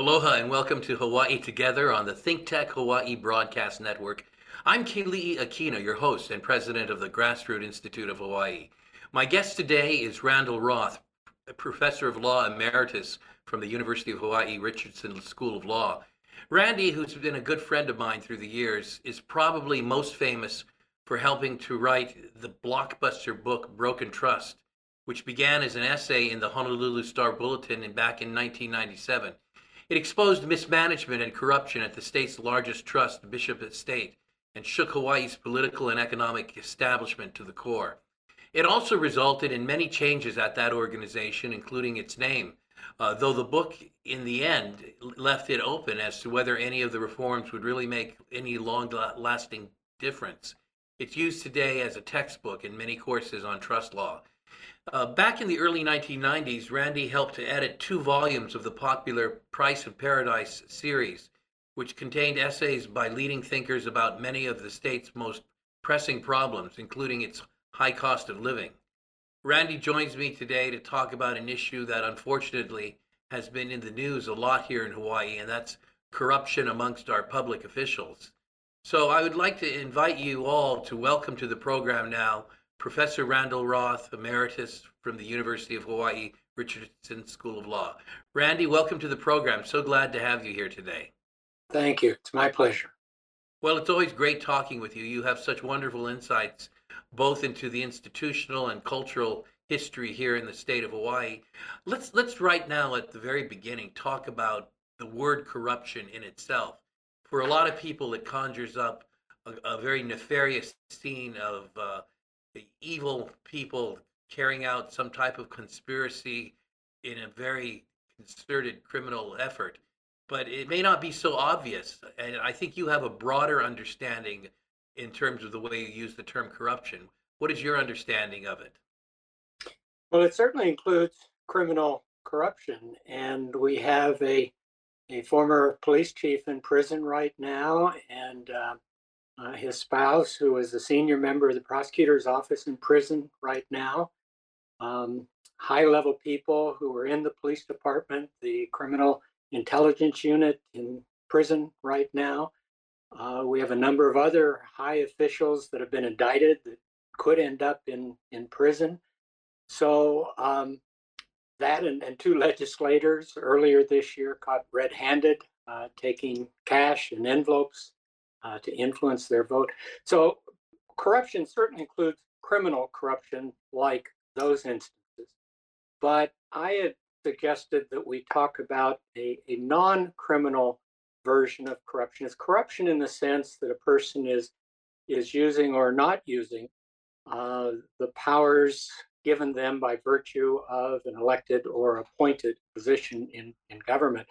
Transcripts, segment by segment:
Aloha and welcome to Hawaii Together on the ThinkTech Hawaii Broadcast Network. I'm Keli'i Akina, your host and president of the Grassroot Institute of Hawaii. My guest today is Randall Roth, professor of law emeritus from the University of Hawaii Richardson School of Law. Randy, who's been a good friend of mine through the years, is probably most famous for helping to write the blockbuster book Broken Trust, which began as an essay in the Honolulu Star Bulletin in, back in 1997. It exposed mismanagement and corruption at the state's largest trust, Bishop Estate, and shook Hawaii's political and economic establishment to the core. It also resulted in many changes at that organization, including its name, uh, though the book, in the end, left it open as to whether any of the reforms would really make any long lasting difference. It's used today as a textbook in many courses on trust law. Uh, back in the early 1990s, Randy helped to edit two volumes of the popular Price of Paradise series, which contained essays by leading thinkers about many of the state's most pressing problems, including its high cost of living. Randy joins me today to talk about an issue that unfortunately has been in the news a lot here in Hawaii, and that's corruption amongst our public officials. So I would like to invite you all to welcome to the program now Professor Randall Roth, Emeritus from the University of Hawaii Richardson School of Law. Randy, welcome to the program. So glad to have you here today. Thank you. It's my pleasure. Well, it's always great talking with you. You have such wonderful insights both into the institutional and cultural history here in the state of Hawaii. Let's let's right now at the very beginning talk about the word corruption in itself. For a lot of people, it conjures up a, a very nefarious scene of uh, evil people carrying out some type of conspiracy in a very concerted criminal effort. But it may not be so obvious. And I think you have a broader understanding in terms of the way you use the term corruption. What is your understanding of it? Well, it certainly includes criminal corruption. And we have a, a former police chief in prison right now, and uh, uh, his spouse, who is a senior member of the prosecutor's office in prison right now. Um, high level people who are in the police department, the criminal intelligence unit in prison right now. Uh, we have a number of other high officials that have been indicted that could end up in, in prison. So um, that and, and, two legislators earlier this year caught red-handed uh, taking cash and envelopes uh, to influence their vote. So corruption certainly includes criminal corruption like those instances. But I had suggested that we talk about a, a non-criminal version of corruption. It's corruption in the sense that a person is is using or not using uh, the powers given them by virtue of an elected or appointed position in, in government.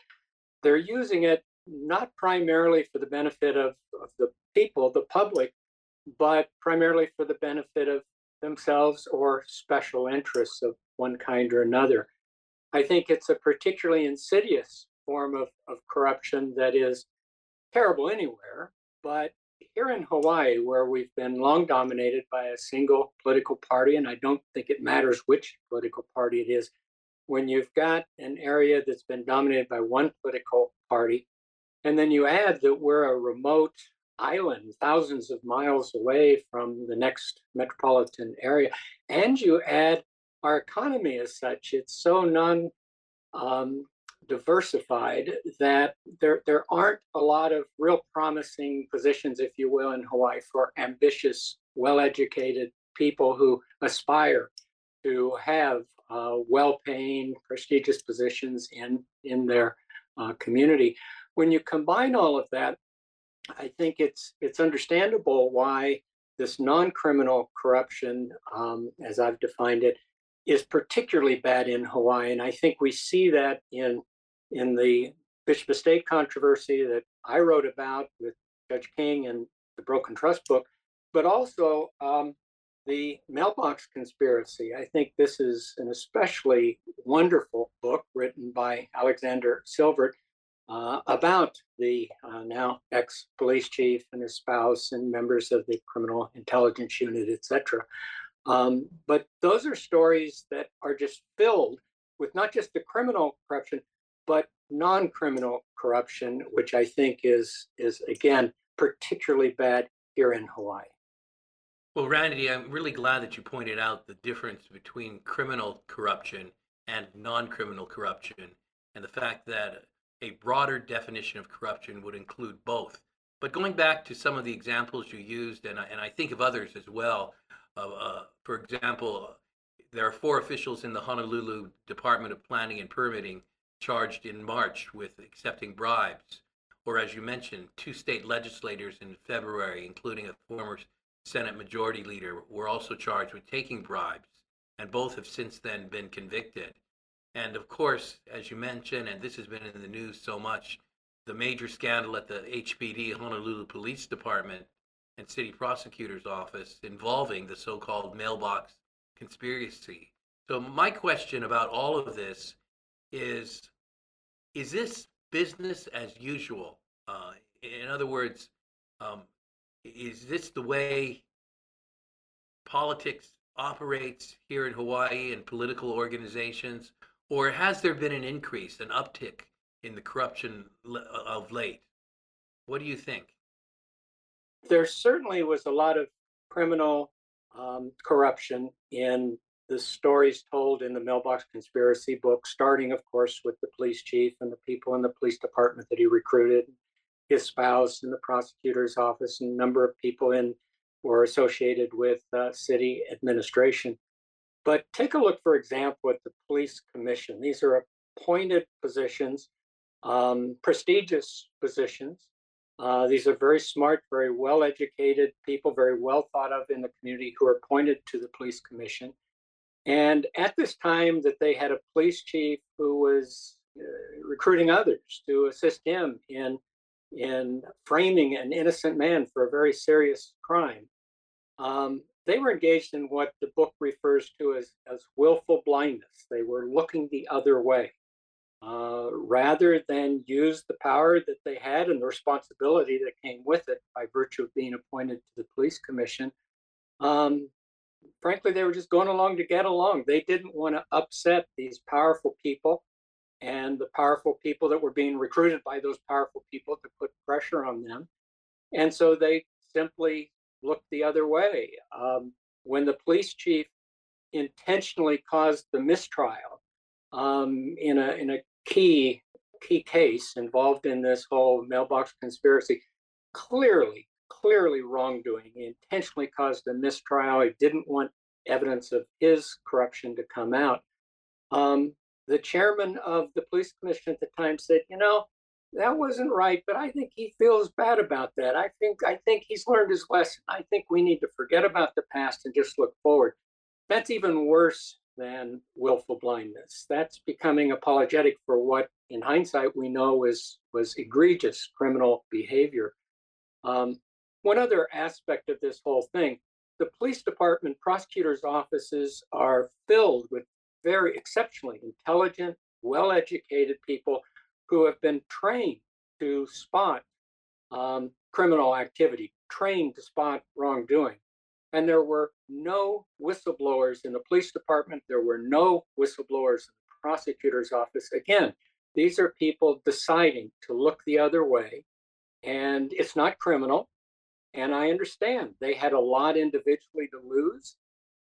They're using it not primarily for the benefit of, of the people, the public, but primarily for the benefit of themselves or special interests of one kind or another. I think it's a particularly insidious form of, of corruption that is terrible anywhere, but here in Hawaii, where we've been long dominated by a single political party, and I don't think it matters which political party it is, when you've got an area that's been dominated by one political party, and then you add that we're a remote island, thousands of miles away from the next metropolitan area, and you add our economy as such, it's so non um, diversified that there, there aren't a lot of real promising positions, if you will, in Hawaii for ambitious, well educated people who aspire to have uh, well paying, prestigious positions in, in their uh, community when you combine all of that, I think it's it's understandable why this non-criminal corruption, um, as I've defined it, is particularly bad in Hawaii, and I think we see that in in the Bishop Estate controversy that I wrote about with Judge King and the Broken Trust book, but also um, the mailbox conspiracy. I think this is an especially wonderful book written by Alexander Silvert uh, about the uh, now ex police chief and his spouse and members of the criminal intelligence unit, etc. Um, but those are stories that are just filled with not just the criminal corruption, but non-criminal corruption, which I think is is again particularly bad here in Hawaii. Well, Randy, I'm really glad that you pointed out the difference between criminal corruption and non-criminal corruption, and the fact that a broader definition of corruption would include both. But going back to some of the examples you used, and I, and I think of others as well. Uh, uh, for example, there are four officials in the Honolulu Department of Planning and Permitting charged in March with accepting bribes. Or, as you mentioned, two state legislators in February, including a former Senate Majority Leader, were also charged with taking bribes, and both have since then been convicted. And of course, as you mentioned, and this has been in the news so much, the major scandal at the HPD Honolulu Police Department and City Prosecutor's Office involving the so called mailbox conspiracy. So, my question about all of this is is this business as usual? Uh, in other words, um, is this the way politics operates here in Hawaii and political organizations, or has there been an increase, an uptick in the corruption of late? What do you think? There certainly was a lot of criminal um, corruption in the stories told in the mailbox conspiracy book, starting, of course, with the police chief and the people in the police department that he recruited, his spouse in the prosecutor's office, and a number of people in were associated with uh, city administration. But take a look, for example, at the police commission. These are appointed positions, um, prestigious positions. Uh, these are very smart, very well educated people, very well thought of in the community who are appointed to the police commission. And at this time that they had a police chief who was uh, recruiting others to assist him in in framing an innocent man for a very serious crime. Um, they were engaged in what the book refers to as, as willful blindness. They were looking the other way. Uh, rather than use the power that they had and the responsibility that came with it by virtue of being appointed to the police commission, um, frankly, they were just going along to get along. They didn't want to upset these powerful people and the powerful people that were being recruited by those powerful people to put pressure on them. And so they simply looked the other way. Um, when the police chief intentionally caused the mistrial um, in a in a key key case involved in this whole mailbox conspiracy, clearly clearly wrongdoing. He intentionally caused a mistrial. He didn't want evidence of his corruption to come out. Um, the chairman of the police commission at the time said, you know, that wasn't right, but I think he feels bad about that. I think I think he's learned his lesson. I think we need to forget about the past and just look forward. That's even worse than willful blindness. That's becoming apologetic for what, in hindsight, we know was was egregious criminal behavior. Um, one other aspect of this whole thing the police department, prosecutors' offices are filled with very exceptionally intelligent, well educated people who have been trained to spot um, criminal activity, trained to spot wrongdoing. And there were no whistleblowers in the police department, there were no whistleblowers in the prosecutor's office. Again, these are people deciding to look the other way, and it's not criminal. And I understand they had a lot individually to lose.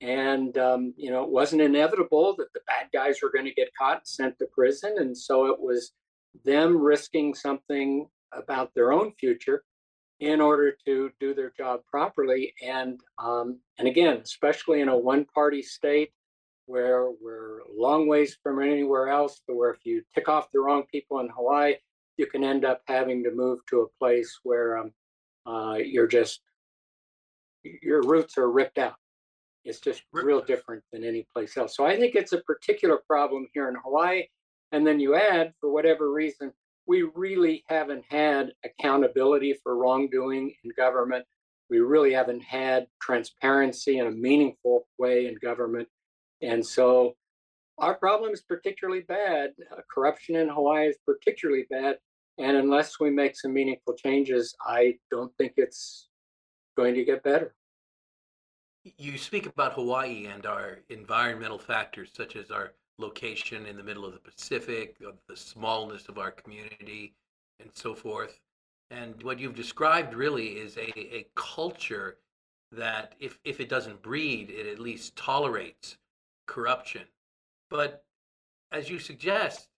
And, um, you know, it wasn't inevitable that the bad guys were going to get caught and sent to prison. And so it was them risking something about their own future in order to do their job properly. And, um, and again, especially in a one party state where we're long ways from anywhere else, where if you tick off the wrong people in Hawaii, you can end up having to move to a place where um, uh, you're just your roots are ripped out. It's just real different than any place else. So I think it's a particular problem here in Hawaii. And then you add, for whatever reason, we really haven't had accountability for wrongdoing in government. We really haven't had transparency in a meaningful way in government. And so our problem is particularly bad. Uh, corruption in Hawaii is particularly bad. And unless we make some meaningful changes, I don't think it's going to get better. You speak about Hawaii and our environmental factors, such as our location in the middle of the Pacific, of the smallness of our community, and so forth. And what you've described really is a, a culture that, if, if it doesn't breed, it at least tolerates corruption. But as you suggest,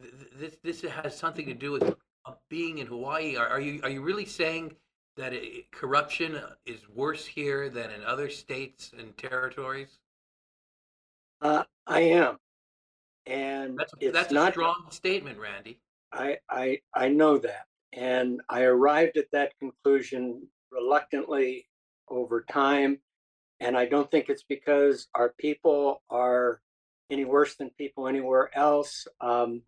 th- this, this has something to do with uh, being in Hawaii. Are, are, you, are you really saying that it, corruption is worse here than in other states and territories? Uh, I am, and That's, that's a not. strong statement, Randy. I, I I know that, and I arrived at that conclusion reluctantly over time, and I don't think it's because our people are any worse than people anywhere else. Um,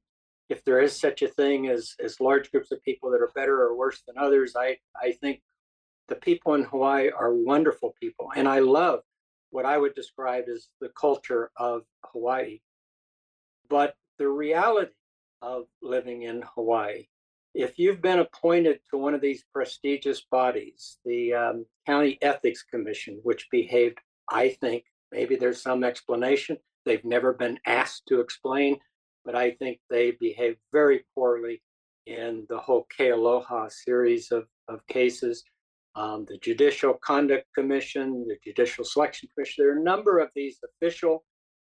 if there is such a thing as as large groups of people that are better or worse than others, I I think the people in Hawaii are wonderful people, and I love what I would describe as the culture of Hawaii. But the reality of living in Hawaii, if you've been appointed to one of these prestigious bodies, the um, County Ethics Commission, which behaved, I think, maybe there's some explanation. They've never been asked to explain, but I think they behaved very poorly in the whole Kealoha series of, of cases um, the Judicial Conduct Commission, the Judicial Selection Commission. There are a number of these official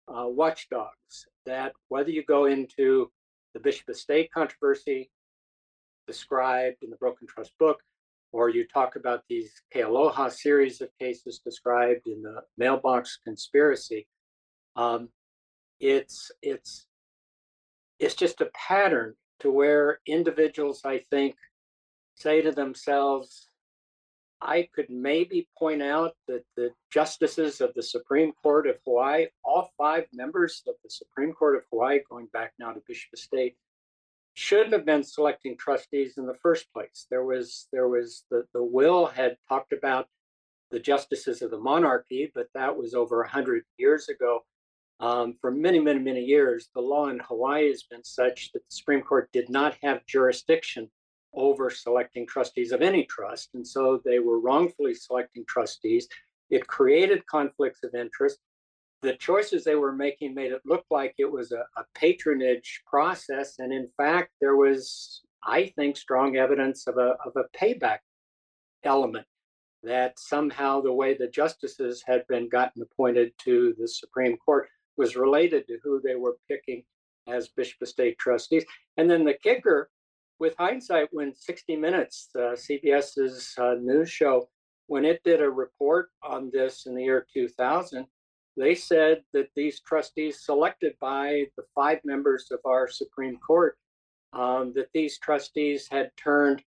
uh, watchdogs that, whether you go into the Bishop Estate controversy described in the Broken Trust book, or you talk about these Kealoha series of cases described in the mailbox conspiracy, um, it's it's it's just a pattern to where individuals, I think, say to themselves, I could maybe point out that the justices of the Supreme Court of Hawaii, all five members of the Supreme Court of Hawaii, going back now to Bishop Estate, shouldn't have been selecting trustees in the first place. There was there was the, the will had talked about the justices of the monarchy, but that was over hundred years ago. Um, for many, many, many years, the law in Hawaii has been such that the Supreme Court did not have jurisdiction over selecting trustees of any trust. And so they were wrongfully selecting trustees. It created conflicts of interest. The choices they were making made it look like it was a, a patronage process. And in fact, there was, I think, strong evidence of a, of a payback element that somehow the way the justices had been gotten appointed to the Supreme Court was related to who they were picking as Bishop Estate trustees. And then the kicker with hindsight, when 60 Minutes, uh, CBS's uh, news show, when it did a report on this in the year 2000, they said that these trustees selected by the five members of our Supreme Court, um, that these trustees had turned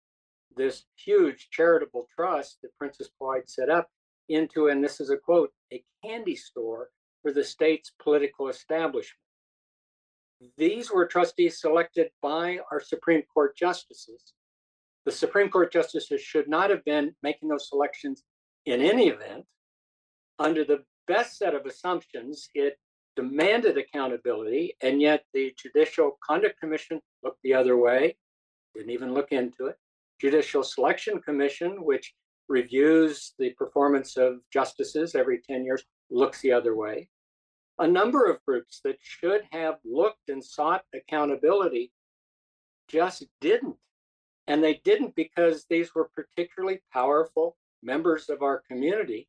this huge charitable trust that Princess Pauahi set up into, and this is a quote, a candy store for the state's political establishment. These were trustees selected by our Supreme Court justices. The Supreme Court justices should not have been making those selections in any event. Under the best set of assumptions, it demanded accountability, and yet the Judicial Conduct Commission looked the other way, didn't even look into it. Judicial Selection Commission, which reviews the performance of justices every 10 years, looks the other way a number of groups that should have looked and sought accountability just didn't. And they didn't because these were particularly powerful members of our community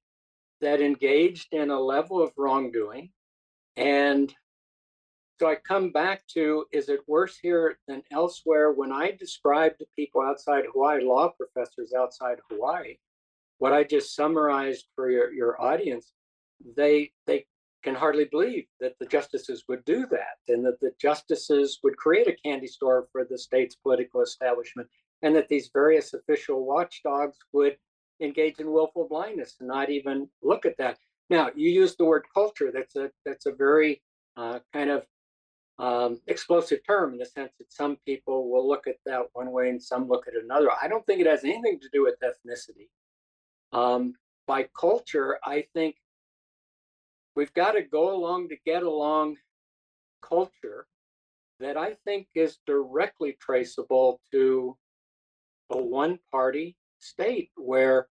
that engaged in a level of wrongdoing. And so I come back to is it worse here than elsewhere? When I describe to people outside Hawaii, law professors outside Hawaii, what I just summarized for your, your audience, they they can hardly believe that the justices would do that and that the justices would create a candy store for the state's political establishment and that these various official watchdogs would engage in willful blindness and not even look at that. Now, you use the word culture. That's a that's a very uh, kind of um, explosive term in the sense that some people will look at that one way and some look at another. I don't think it has anything to do with ethnicity. Um, by culture, I think we've got to go along to get along culture that I think is directly traceable to a one party state where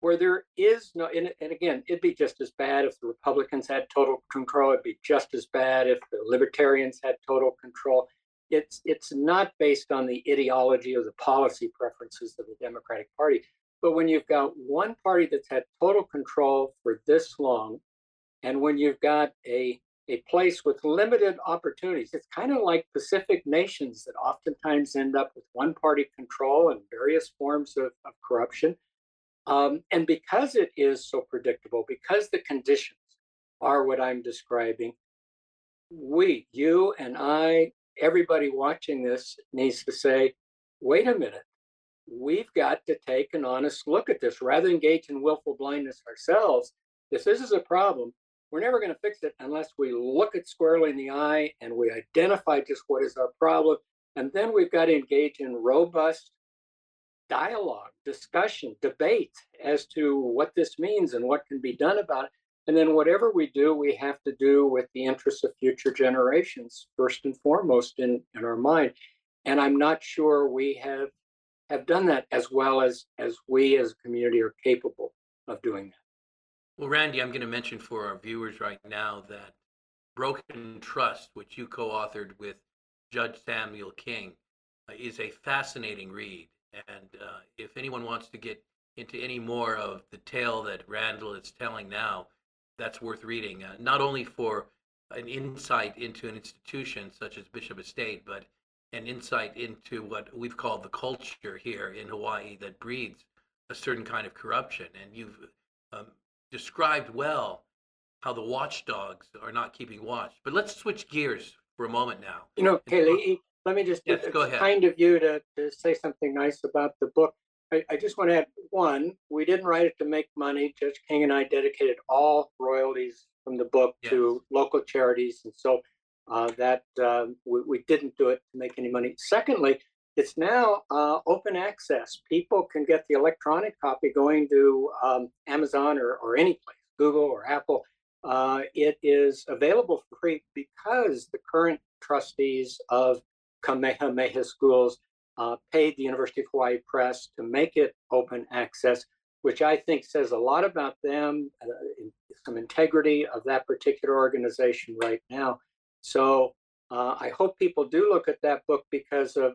where there is no, and, and again, it'd be just as bad if the Republicans had total control. It'd be just as bad if the Libertarians had total control. It's it's not based on the ideology or the policy preferences of the Democratic Party. But when you've got one party that's had total control for this long, and when you've got a a place with limited opportunities. It's kind of like Pacific nations that oftentimes end up with one party control and various forms of, of corruption. Um, and because it is so predictable, because the conditions are what I'm describing, we, you and I, everybody watching this needs to say, wait a minute, we've got to take an honest look at this rather than engage in willful blindness ourselves. If this is a problem, we're never going to fix it unless we look it squarely in the eye and we identify just what is our problem. And then we've got to engage in robust dialogue, discussion, debate as to what this means and what can be done about it. And then whatever we do, we have to do with the interests of future generations, first and foremost in, in our mind. And I'm not sure we have have done that as well as as we as a community are capable of doing that. Well, Randy, I'm going to mention for our viewers right now that Broken Trust, which you co authored with Judge Samuel King, uh, is a fascinating read. And uh, if anyone wants to get into any more of the tale that Randall is telling now, that's worth reading, uh, not only for an insight into an institution such as Bishop Estate, but an insight into what we've called the culture here in Hawaii that breeds a certain kind of corruption. And you've um, described well how the watchdogs are not keeping watch. But let's switch gears for a moment now. You know, Keli'i, let me just, yes, go ahead. kind of you to, to say something nice about the book. I, I just want to add one, we didn't write it to make money. Judge King and I dedicated all royalties from the book yes. to local charities. And so uh, that um, we, we, didn't do it to make any money. Secondly, it's now uh, open access. People can get the electronic copy going to um, Amazon or, or any place, Google or Apple. Uh, it is available for free because the current trustees of Kamehameha schools uh, paid the University of Hawaii Press to make it open access, which I think says a lot about them, uh, some integrity of that particular organization right now. So uh, I hope people do look at that book because of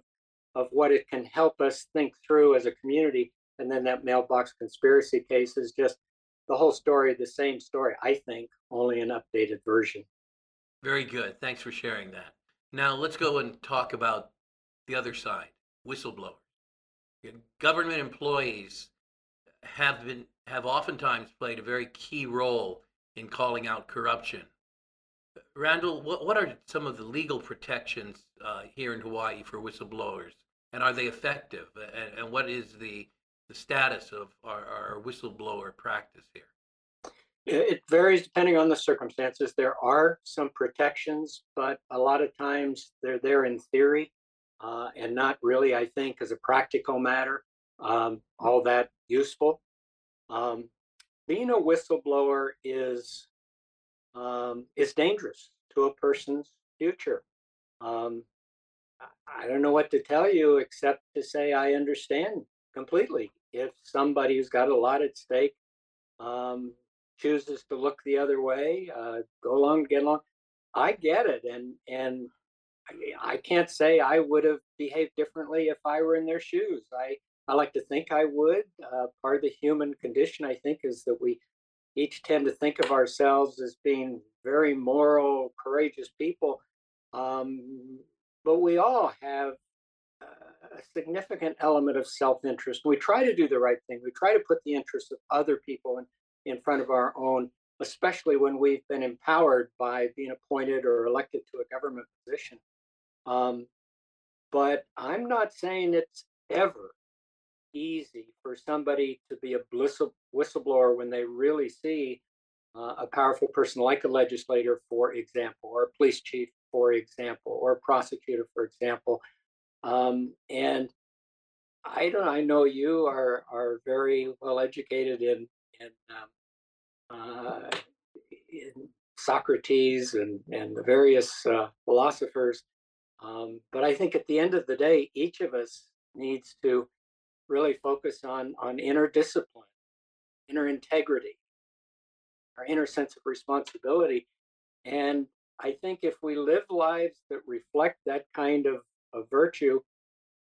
of what it can help us think through as a community. And then that mailbox conspiracy case is just the whole story, the same story, I think, only an updated version. Very good. Thanks for sharing that. Now let's go and talk about the other side whistleblowers. Government employees have been have oftentimes played a very key role in calling out corruption. Randall, what, what are some of the legal protections uh, here in Hawaii for whistleblowers? And are they effective? And, and what is the the status of our, our whistleblower practice here? It varies depending on the circumstances. There are some protections, but a lot of times they're there in theory uh, and not really, I think, as a practical matter, um, all that useful. Um, being a whistleblower is um, is dangerous to a person's future. Um, I don't know what to tell you except to say I understand completely. If somebody who's got a lot at stake um, chooses to look the other way, uh, go along, get along, I get it, and and I, can't say I would have behaved differently if I were in their shoes. I I like to think I would. Uh, part of the human condition, I think, is that we each tend to think of ourselves as being very moral, courageous people. Um, but we all have a significant element of self-interest. We try to do the right thing. We try to put the interests of other people in, in front of our own, especially when we've been empowered by being appointed or elected to a government position. Um, but I'm not saying it's ever easy for somebody to be a whistleblower when they really see uh, a powerful person like a legislator, for example, or a police chief, for example, or a prosecutor, for example. Um, and I don't. I know you are are very well educated in in, um, uh, in Socrates and and the various uh, philosophers. Um, but I think at the end of the day, each of us needs to really focus on on inner discipline inner integrity, our inner sense of responsibility. And I think if we live lives that reflect that kind of, of virtue,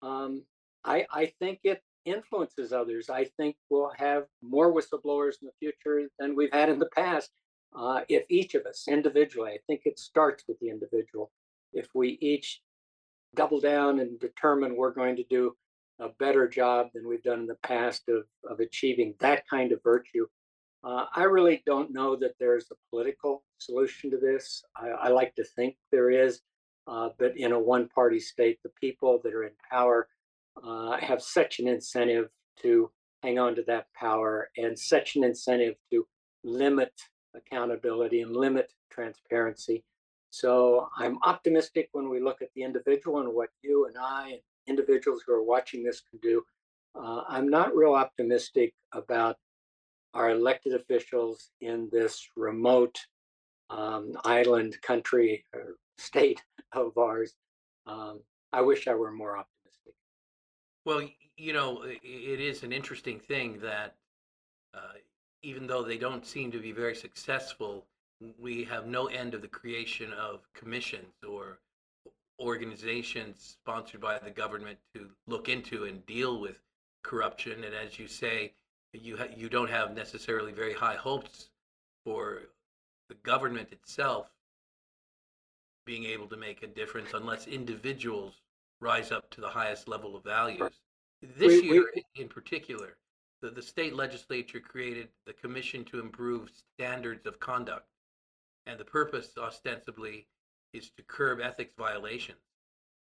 um, I, I think it influences others. I think we'll have more whistleblowers in the future than we've had in the past. Uh, if each of us individually, I think it starts with the individual. If we each double down and determine we're going to do a better job than we've done in the past of, of achieving that kind of virtue, uh, I really don't know that there's a political solution to this. I, I like to think there is, uh, but in a one party state, the people that are in power uh, have such an incentive to hang on to that power and such an incentive to limit accountability and limit transparency. So I'm optimistic when we look at the individual and what you and I and individuals who are watching this can do. Uh, I'm not real optimistic about our elected officials in this remote um, island country or state of ours. Um, I wish I were more optimistic. Well, you know, it is an interesting thing that uh, even though they don't seem to be very successful, we have no end of the creation of commissions or organizations sponsored by the government to look into and deal with corruption. And as you say, you ha- you don't have necessarily very high hopes for the government itself being able to make a difference unless individuals rise up to the highest level of values. This year, in particular, the, the state legislature created the Commission to Improve Standards of Conduct, and the purpose, ostensibly, is to curb ethics violations.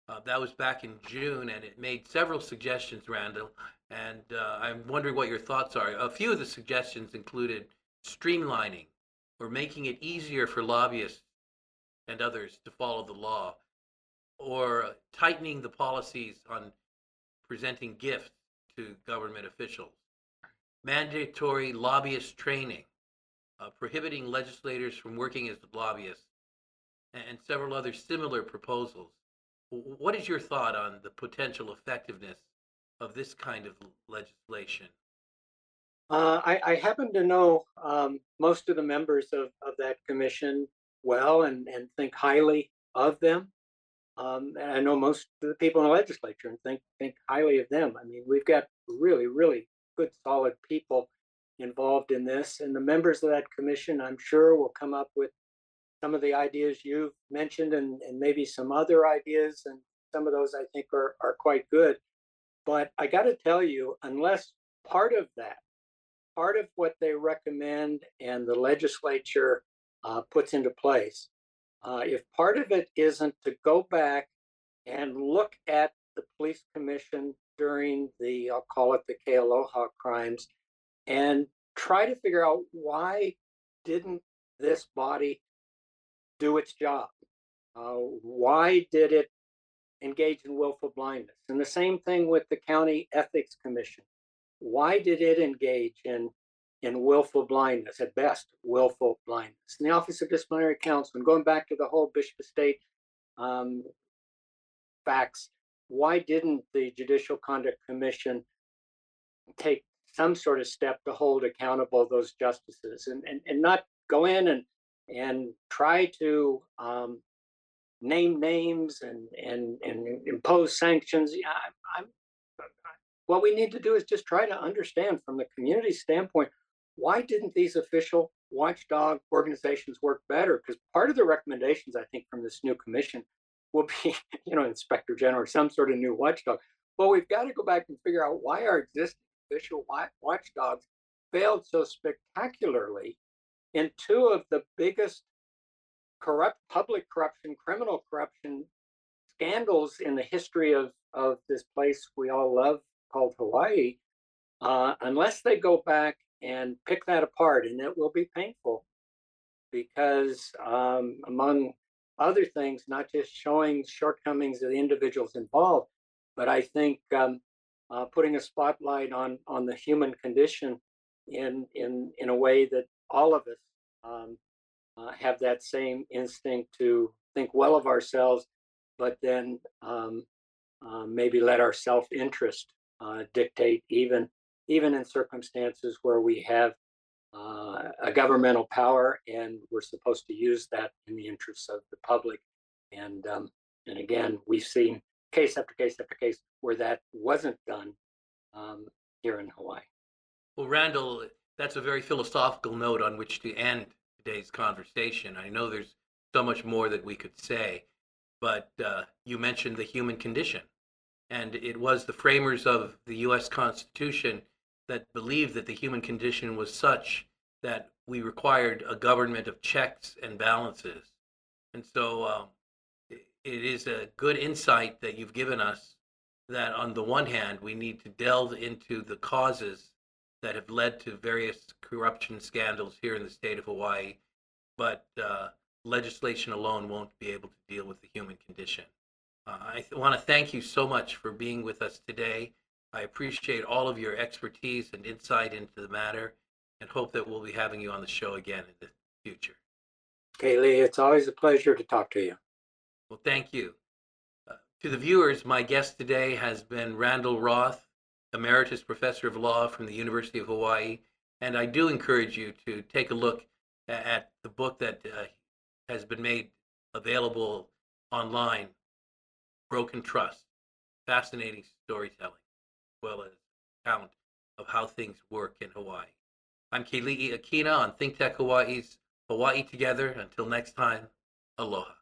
Uh, that was back in June, and it made several suggestions, Randall. And uh, I'm wondering what your thoughts are. A few of the suggestions included streamlining or making it easier for lobbyists and others to follow the law, or tightening the policies on presenting gifts to government officials, mandatory lobbyist training, uh, prohibiting legislators from working as lobbyists, and several other similar proposals. What is your thought on the potential effectiveness of this kind of legislation? Uh, I, I, happen to know um, most of the members of, of that commission well and, and think highly of them. Um, and I know most of the people in the legislature and think think highly of them. I mean, we've got really, really good, solid people involved in this, and the members of that commission, I'm sure, will come up with some of the ideas you've mentioned, and, and maybe some other ideas, and some of those I think are are quite good. But I got to tell you, unless part of that, part of what they recommend, and the legislature uh, puts into place uh, if part of it isn't to go back and look at the police commission during the, I'll call it the Kealoha crimes, and try to figure out why didn't this body do its job? Uh, why did it engage in willful blindness? And the same thing with the county ethics commission. Why did it engage in in willful blindness, at best, willful blindness. And the Office of Disciplinary Counsel, and going back to the whole Bishop Estate um, facts, why didn't the Judicial Conduct Commission take some sort of step to hold accountable those justices and, and, and not go in and and try to um, name names and, and, and impose sanctions. Yeah, I'm, I'm, what we need to do is just try to understand from the community standpoint why didn't these official watchdog organizations work better? Because part of the recommendations, I think, from this new commission will be, you know, inspector general or some sort of new watchdog. Well, we've got to go back and figure out why our existing official watchdogs failed so spectacularly in two of the biggest corrupt public corruption, criminal corruption scandals in the history of, of this place we all love called Hawaii. Uh, unless they go back and pick that apart, and it will be painful because, um, among other things, not just showing shortcomings of the individuals involved, but I think um, uh, putting a spotlight on on the human condition in in in a way that all of us um, uh, have that same instinct to think well of ourselves, but then um, uh, maybe let our self interest uh, dictate even even in circumstances where we have uh, a governmental power and we're supposed to use that in the interests of the public. And um, and again, we've seen case after case after case where that wasn't done um, here in Hawaii. Well, Randall, that's a very philosophical note on which to end today's conversation. I know there's so much more that we could say, but uh, you mentioned the human condition. And it was the framers of the U.S. Constitution that believed that the human condition was such that we required a government of checks and balances. And so um, it is a good insight that you've given us that on the one hand, we need to delve into the causes that have led to various corruption scandals here in the state of Hawaii, but uh, legislation alone won't be able to deal with the human condition. Uh, I want to thank you so much for being with us today. I appreciate all of your expertise and insight into the matter and hope that we'll be having you on the show again in the future. Keli'i, it's always a pleasure to talk to you. Well, thank you. Uh, to the viewers, my guest today has been Randall Roth, Emeritus Professor of Law from the University of Hawaii. And I do encourage you to take a look at the book that uh, has been made available online Broken Trust, fascinating storytelling, as well as account of how things work in Hawaii. I'm Keli'i Akina on ThinkTech Hawaii's Hawaii Together. Until next time, aloha.